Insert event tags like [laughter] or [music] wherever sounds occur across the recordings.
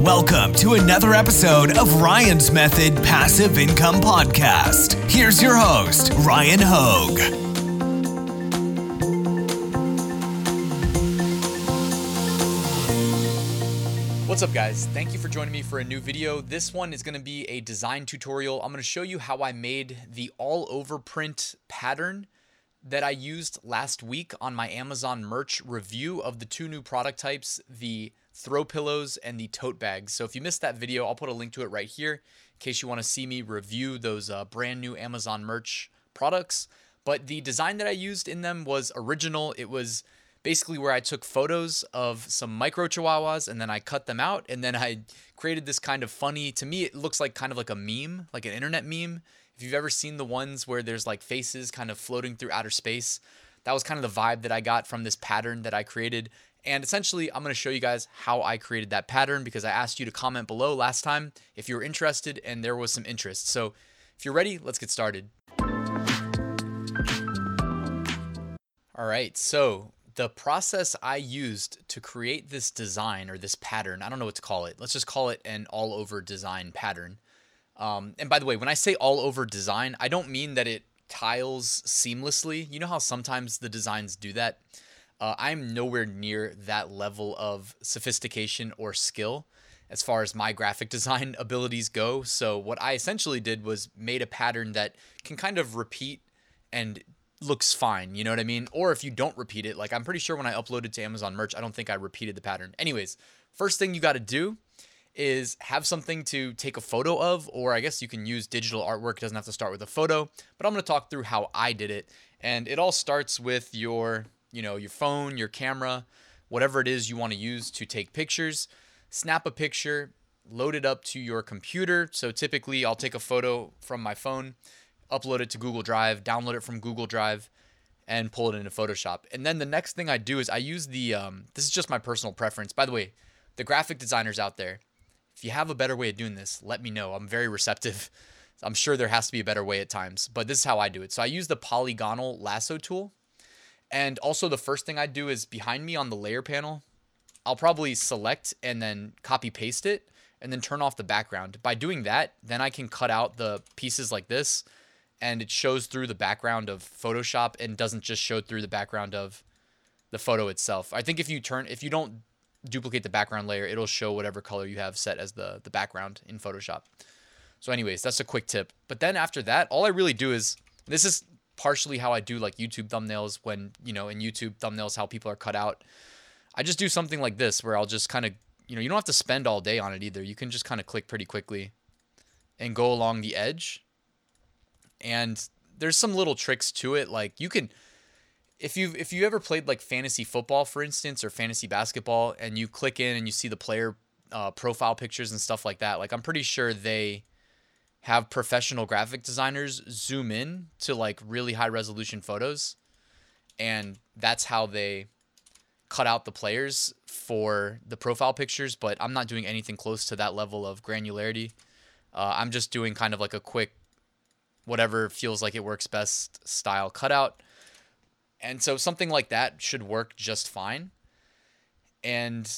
Welcome to another episode of Ryan's Method Passive Income Podcast. Here's your host, Ryan Hogue. What's up guys? Thank you for joining me for a new video. This one is going to be a design tutorial. I'm going to show you how I made the all over print pattern that I used last week on my Amazon merch review of the two new product types, the throw pillows and the tote bags. So if you missed that video, I'll put a link to it right here in case you want to see me review those uh, brand new Amazon merch products. But the design that I used in them was original. It was basically where I took photos of some micro chihuahuas and then I cut them out and then [laughs] I created this kind of funny to me it looks like kind of like a meme, like an internet meme if you've ever seen the ones where there's like faces kind of floating through outer space, that was kind of the vibe that I got from this pattern that I created. And essentially, I'm going to show you guys how I created that pattern because I asked you to comment below last time if you were interested and there was some interest. So if you're ready, let's get started. All right, so the process I used to create this design or this pattern, I don't know what to call it. Let's just call it an all over design pattern. Um, and by the way, when I say all over design, I don't mean that it tiles seamlessly. You know how sometimes the designs do that? Uh, I'm nowhere near that level of sophistication or skill as far as my graphic [laughs] design abilities go. So, what I essentially did was made a pattern that can kind of repeat and looks fine. You know what I mean? Or if you don't repeat it, like I'm pretty sure when I uploaded to Amazon merch, I don't think I repeated the pattern. Anyways, first thing you got to do is have something to take a photo of, or I guess you can use digital artwork. It doesn't have to start with a photo, but I'm going to talk through how I did it. And it all starts with your, you know, your phone, your camera, whatever it is you want to use to take pictures. Snap a picture, load it up to your computer. So typically, I'll take a photo from my phone, upload it to Google Drive, download it from Google Drive, and pull it into Photoshop. And then the next thing I do is I use the, um, this is just my personal preference. By the way, the graphic designers out there, if you have a better way of doing this, let me know. I'm very receptive. [laughs] I'm sure there has to be a better way at times, but this is how I do it. So I use the polygonal lasso tool. And also the first thing I do is behind me on the layer panel, I'll probably select and then copy paste it and then turn off the background. By doing that, then I can cut out the pieces like this and it shows through the background of Photoshop and doesn't just show through the background of the photo itself. I think if you turn if you don't duplicate the background layer, it'll show whatever color you have set as the, the background in Photoshop. So anyways, that's a quick tip. But then after that, all I really do is, this is partially how I do like YouTube thumbnails when, you know, in YouTube thumbnails, how people are cut out. I just do something like this where I'll just kind of, you know, you don't have to spend all day on it either. You can just kind of click pretty quickly and go along the edge. And there's some little tricks to it. Like you can, if you if you ever played like fantasy football, for instance, or fantasy basketball, and you click in and you see the player uh, profile pictures and stuff like that, like I'm pretty sure they have professional graphic designers zoom in to like really high resolution photos, and that's how they cut out the players for the profile pictures. But I'm not doing anything close to that level of granularity. Uh, I'm just doing kind of like a quick, whatever feels like it works best style cutout and so something like that should work just fine. And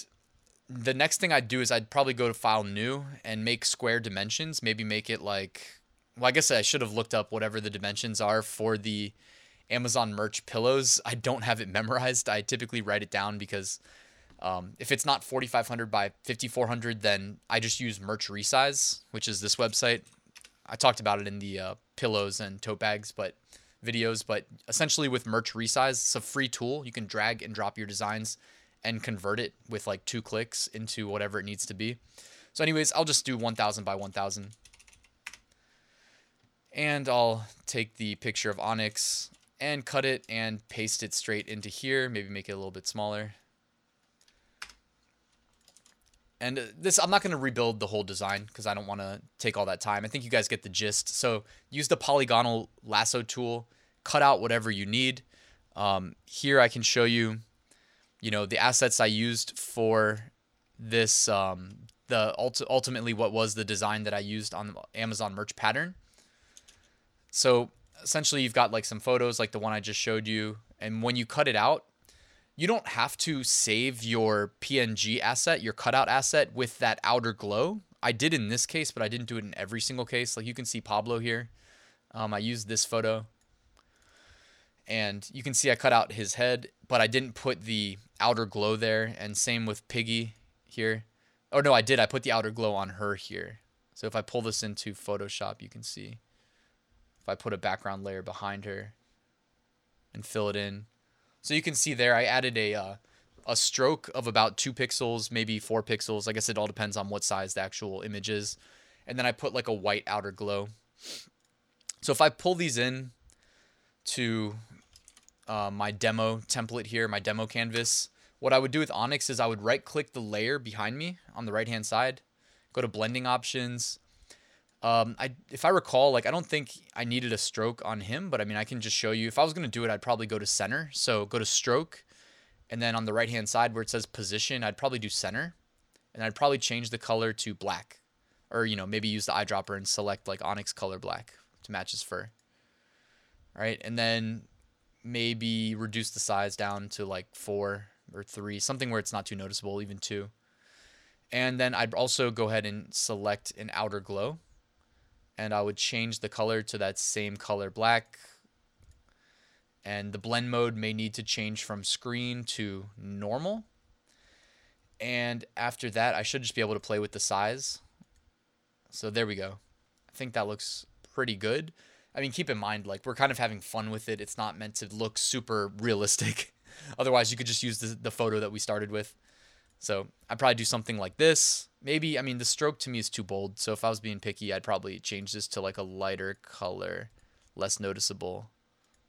the next thing I'd do is I'd probably go to file new and make square dimensions, maybe make it like well, I guess I should have looked up whatever the dimensions are for the Amazon merch pillows. I don't have it [laughs] memorized. I typically write it down because um, if it's not 4500 by 5400, then I just use merch resize, which is this website. I talked about it in the uh, pillows and tote bags, but videos, but essentially with merch resize, it's a free tool. You can drag and drop your designs and convert it with like two clicks into whatever it needs to be. So anyways, I'll just do 1000 by 1000. And I'll take the picture of Onyx and cut it and paste it straight into here. Maybe make it a little bit smaller. And uh, this, I'm not going to rebuild the whole design because I don't want to take all that time. I think you guys get the gist. So use the polygonal lasso tool, cut out whatever you need. Um, here I can show you, you know, the assets I used for this, um, the ult- ultimately what was the design that I used on the Amazon merch pattern. So essentially you've got like some photos like the one I just showed you. And when you cut it out, you don't have to save your PNG asset, your cutout asset with that outer glow. I did in this case, but I didn't do it in every single case. Like you can see Pablo here. Um, I used this photo. And you can see I cut out his head, but I didn't put the outer glow there. And same with Piggy here. Oh, no, I did. I put the outer glow on her here. So if I pull this into Photoshop, you can see if I put a background layer behind her and fill it in. So you can see there, I added a, uh, a stroke of about two pixels, maybe four pixels. I guess it all depends on what size the actual image is. And then I put like a white outer glow. So if I pull these in to uh, my demo template here, my demo canvas, what I would do with Onyx is I would right click the layer behind me on the right hand side, go to blending options. Um, I if I recall, like I don't think I needed a stroke on him, but I mean I can just show you. If I was gonna do it, I'd probably go to center. So go to stroke, and then on the right hand side where it says position, I'd probably do center, and I'd probably change the color to black, or you know maybe use the eyedropper and select like Onyx color black to match his fur. All right, and then maybe reduce the size down to like four or three, something where it's not too noticeable, even two. And then I'd also go ahead and select an outer glow. And I would change the color to that same color black. And the blend mode may need to change from screen to normal. And after that, I should just be able to play with the size. So there we go. I think that looks pretty good. I mean, keep in mind, like, we're kind of having fun with it. It's not meant to look super realistic. [laughs] Otherwise, you could just use the, the photo that we started with. So I'd probably do something like this. Maybe, I mean, the stroke to me is too bold. So if I was being picky, I'd probably change this to like a lighter color, less noticeable.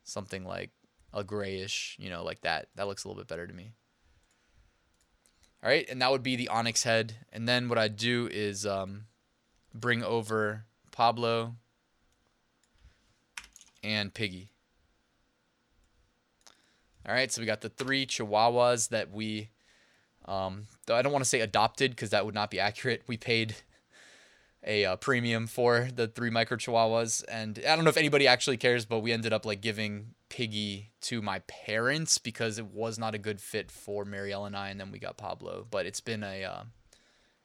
Something like a grayish, you know, like that. That looks a little bit better to me. All right, and that would be the onyx head. And then what I'd do is um, bring over Pablo and Piggy. All right, so we got the three Chihuahuas that we, um, I don't want to say adopted because that would not be accurate. We paid a uh, premium for the three micro Chihuahuas, and I don't know if anybody actually cares, but we ended up like giving Piggy to my parents because it was not a good fit for Marielle and I, and then we got Pablo. But it's been a, uh,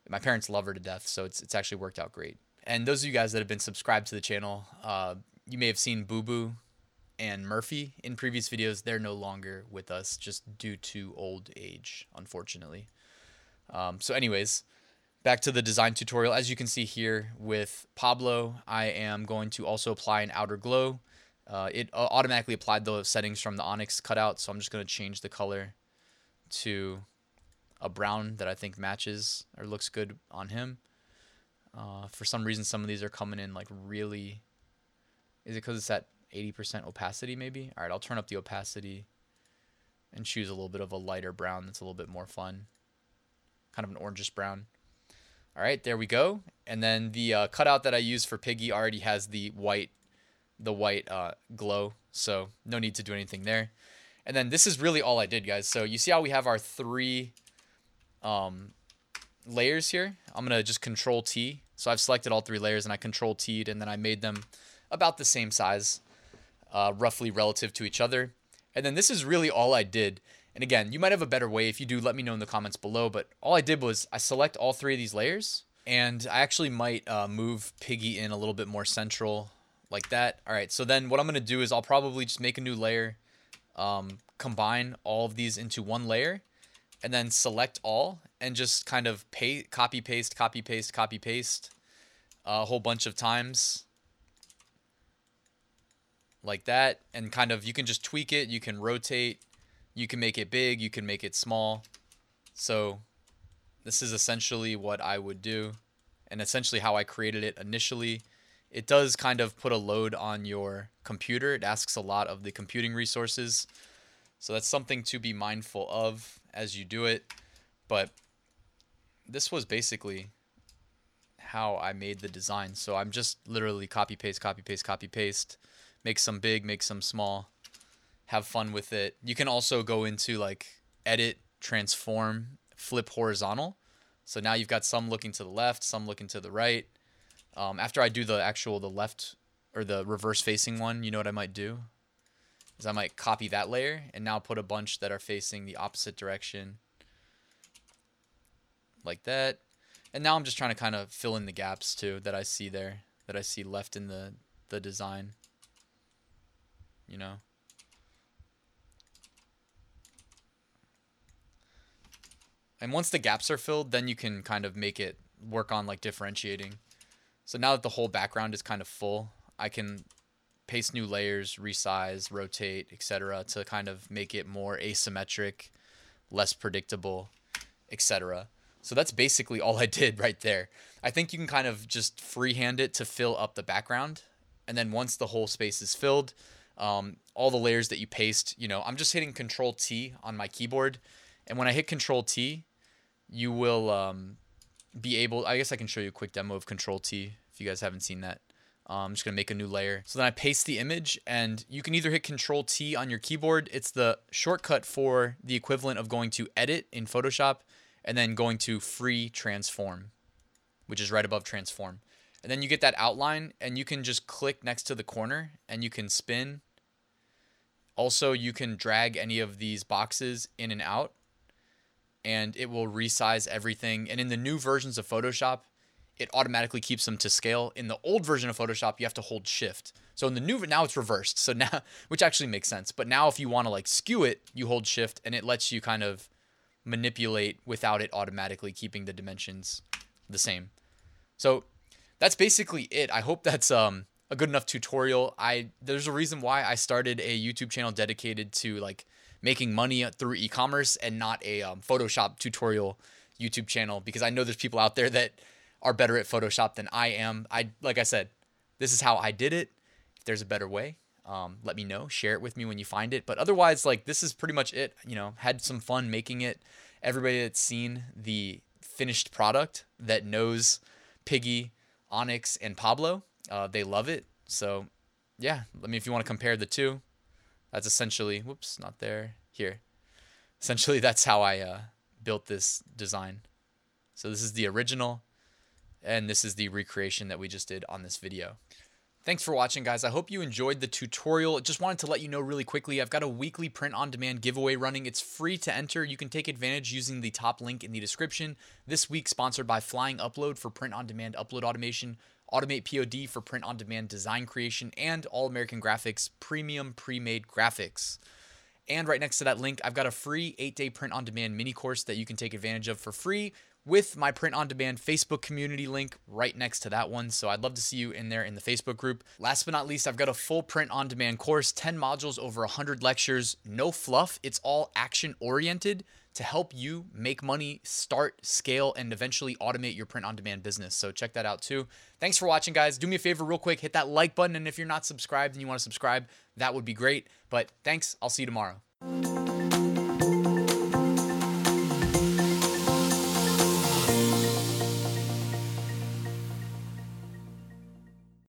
my parents love her to death, so it's it's actually worked out great. And those of you guys that have been subscribed to the channel, uh, you may have seen Boo Boo and Murphy in previous videos. They're no longer with us just due to old age, unfortunately. Um, so, anyways, back to the design tutorial. As you can see here with Pablo, I am going to also apply an outer glow. Uh, it uh, automatically applied the settings from the Onyx cutout, so I'm just going to change the color to a brown that I think matches or looks good on him. Uh, for some reason, some of these are coming in like really. Is it because it's at 80% opacity maybe? All right, I'll turn up the opacity and choose a little bit of a lighter brown that's a little bit more fun. Kind of an orangish brown. All right, there we go. And then the uh, cutout that I use for Piggy already has the white, the white uh, glow, so no need to do anything there. And then this is really all I did, guys. So you see how we have our three um, layers here? I'm gonna just Control T. So I've selected all three layers and I Control T'd, and then I made them about the same size uh, roughly relative to each other. And then this is really all I did. And again, you might have a better way. If you do, let me know in the comments below. But all I did was I select all three of these layers. And I actually might uh, move Piggy in a little bit more central like that. All right, so then what I'm going to do is I'll probably just make a new layer, um, combine all of these into one layer, and then select all and just kind of pay, copy, paste, copy, paste, copy, paste a whole bunch of times like that and kind of you can just tweak it you can rotate you can make it big you can make it small. So this is essentially what I would do and essentially how I created it initially. It does kind of put a load on your computer. It asks a lot of the computing resources. So that's something to be mindful of as you do it. But this was basically how I made the design. So I'm just literally copy paste copy paste copy paste make some big, make some small, have fun with it. You can also go into like edit, transform, flip horizontal. So now you've got some looking to the left, some looking to the right. Um, after I do the actual the left or the reverse facing one, you know what I might do is I might copy that layer and now put a bunch that are facing the opposite direction like that. And now I'm just trying to kind of fill in the gaps too that I see there, that I see left in the, the design. You know? And once the gaps are filled, then you can kind of make it work on like differentiating. So now that the whole background is kind of full, I can paste new layers, resize, rotate, etc. to kind of make it more asymmetric, less predictable, etc. So that's basically all [laughs] I did right there. I think you can kind of just freehand it to fill up the background. And then once the whole space is filled, um, all the layers that you paste, you know, I'm just hitting Control T on my keyboard. And when I hit Control T, you will um, be able, I guess I can show you a quick demo of Control T if you guys haven't seen that. Um, I'm just gonna make a new layer. So then I paste the image and you can either hit Control T on your keyboard. It's the shortcut for the equivalent of going to edit in Photoshop and then going to free transform, which is right above transform. And then you get that outline and you can just click next to the corner and you can spin. Also, you can drag any of these boxes in and out and it will resize everything. And in the new versions of Photoshop, it automatically keeps them to scale. In the old version of Photoshop, you have to hold shift. So in the new now it's reversed. [laughs] So now which actually makes sense. But now if you want to like skew it, you hold shift and it lets you kind of manipulate without it automatically keeping the dimensions the same. So that's basically it. I hope that's um a good enough tutorial. I there's a reason why I started a YouTube channel dedicated to like making money through e-commerce and not a um, Photoshop tutorial YouTube channel because I know there's people out there that are better at Photoshop than I am. I like I said, this is how I did it. If there's a better way, um, let me know. Share it with me when you find it. But otherwise, like this is pretty much it. You know, had some fun making it. Everybody that's seen the finished product that knows Piggy, Onyx, and Pablo, uh, they love it. So yeah, I mean, if you want to compare the two, that's essentially whoops, not there here. Essentially, [laughs] that's how I uh, built this design. So this is the original and this is the recreation that we just did on this video. Thanks for watching, guys. I hope you enjoyed the tutorial. Just wanted to let you know really quickly, I've got a weekly print-on-demand giveaway running. It's free to enter. You can take advantage using the top link in the description. This week, sponsored by Flying Upload for print-on-demand upload automation, Automate POD for print-on-demand design creation, and All American Graphics premium pre-made graphics. And right next to that link, I've got a free eight day print on demand mini course that you can take advantage of for free with my print on demand Facebook community link right next to that one. So I'd love to see you in there in the Facebook group. Last but not least, I've got a full print on demand course 10 modules, over 100 lectures, no fluff. It's all action oriented to help you make money, start, scale, and eventually automate your print on demand business. So check that out too. Thanks for watching, guys. Do me a favor, real quick, hit that like button. And if you're not subscribed and you want to subscribe, that would be great. But thanks. I'll see you tomorrow.